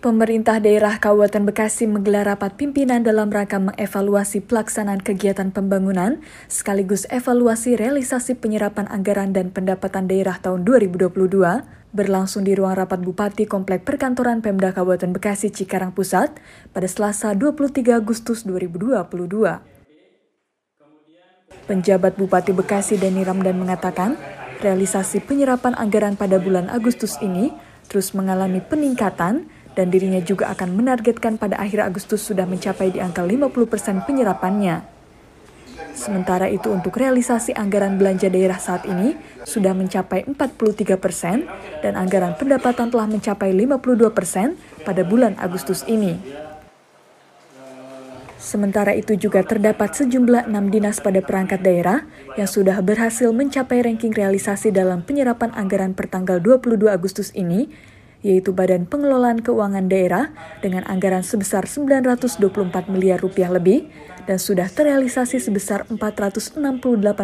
Pemerintah daerah Kabupaten Bekasi menggelar rapat pimpinan dalam rangka mengevaluasi pelaksanaan kegiatan pembangunan sekaligus evaluasi realisasi penyerapan anggaran dan pendapatan daerah tahun 2022 berlangsung di ruang rapat Bupati Komplek Perkantoran Pemda Kabupaten Bekasi Cikarang Pusat pada Selasa 23 Agustus 2022. Penjabat Bupati Bekasi Deni Ramdan mengatakan, realisasi penyerapan anggaran pada bulan Agustus ini terus mengalami peningkatan dan dirinya juga akan menargetkan pada akhir Agustus sudah mencapai di angka 50% penyerapannya. Sementara itu untuk realisasi anggaran belanja daerah saat ini sudah mencapai 43 persen dan anggaran pendapatan telah mencapai 52 persen pada bulan Agustus ini. Sementara itu juga terdapat sejumlah enam dinas pada perangkat daerah yang sudah berhasil mencapai ranking realisasi dalam penyerapan anggaran pertanggal 22 Agustus ini yaitu Badan Pengelolaan Keuangan Daerah dengan anggaran sebesar 924 miliar rupiah lebih dan sudah terrealisasi sebesar 468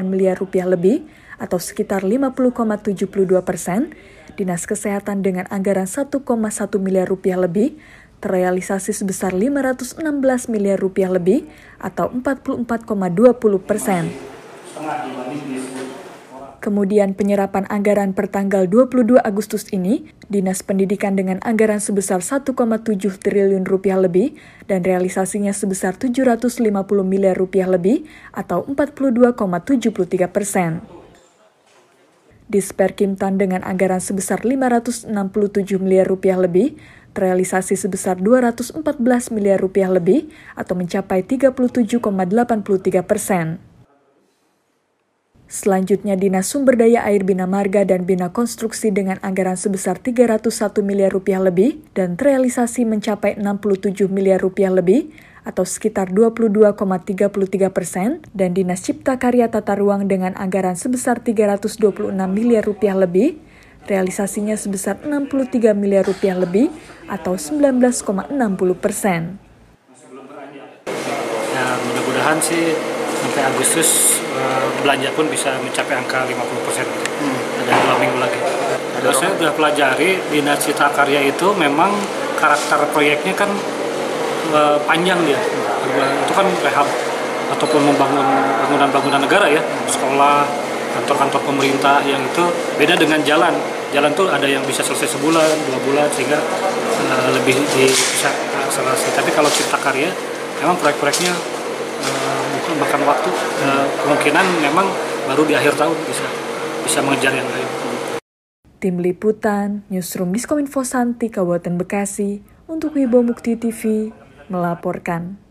miliar rupiah lebih atau sekitar 50,72 persen, Dinas Kesehatan dengan anggaran 1,1 miliar rupiah lebih terrealisasi sebesar 516 miliar rupiah lebih atau 44,20 persen. Kemudian penyerapan anggaran pertanggal 22 Agustus ini, Dinas Pendidikan dengan anggaran sebesar 1,7 triliun rupiah lebih dan realisasinya sebesar 750 miliar rupiah lebih atau 42,73 persen. Disperkimtan dengan anggaran sebesar 567 miliar rupiah lebih, terrealisasi sebesar 214 miliar rupiah lebih atau mencapai 37,83 persen. Selanjutnya Dinas Sumber Daya Air Bina Marga dan Bina Konstruksi dengan anggaran sebesar 301 miliar rupiah lebih dan terrealisasi mencapai 67 miliar rupiah lebih atau sekitar 22,33 persen dan Dinas Cipta Karya Tata Ruang dengan anggaran sebesar 326 miliar rupiah lebih realisasinya sebesar 63 miliar rupiah lebih atau 19,60 persen. Ya, mudah-mudahan sih sampai Agustus belanja pun bisa mencapai angka 50 persen. Hmm. ada dua minggu lagi. Ada saya sudah pelajari dinas cita karya itu memang karakter proyeknya kan uh, panjang dia. Itu kan rehab ataupun membangun bangunan-bangunan negara ya. Sekolah kantor-kantor pemerintah yang itu beda dengan jalan. Jalan tuh ada yang bisa selesai sebulan dua bulan sehingga uh, lebih bisa selesai. Tapi kalau cipta karya memang proyek-proyeknya makan waktu uh, kemungkinan memang baru di akhir tahun bisa bisa mengejar yang lain. Tim Liputan, Newsroom Diskominfo Santi, Kabupaten Bekasi, untuk Wibo Mukti TV, melaporkan.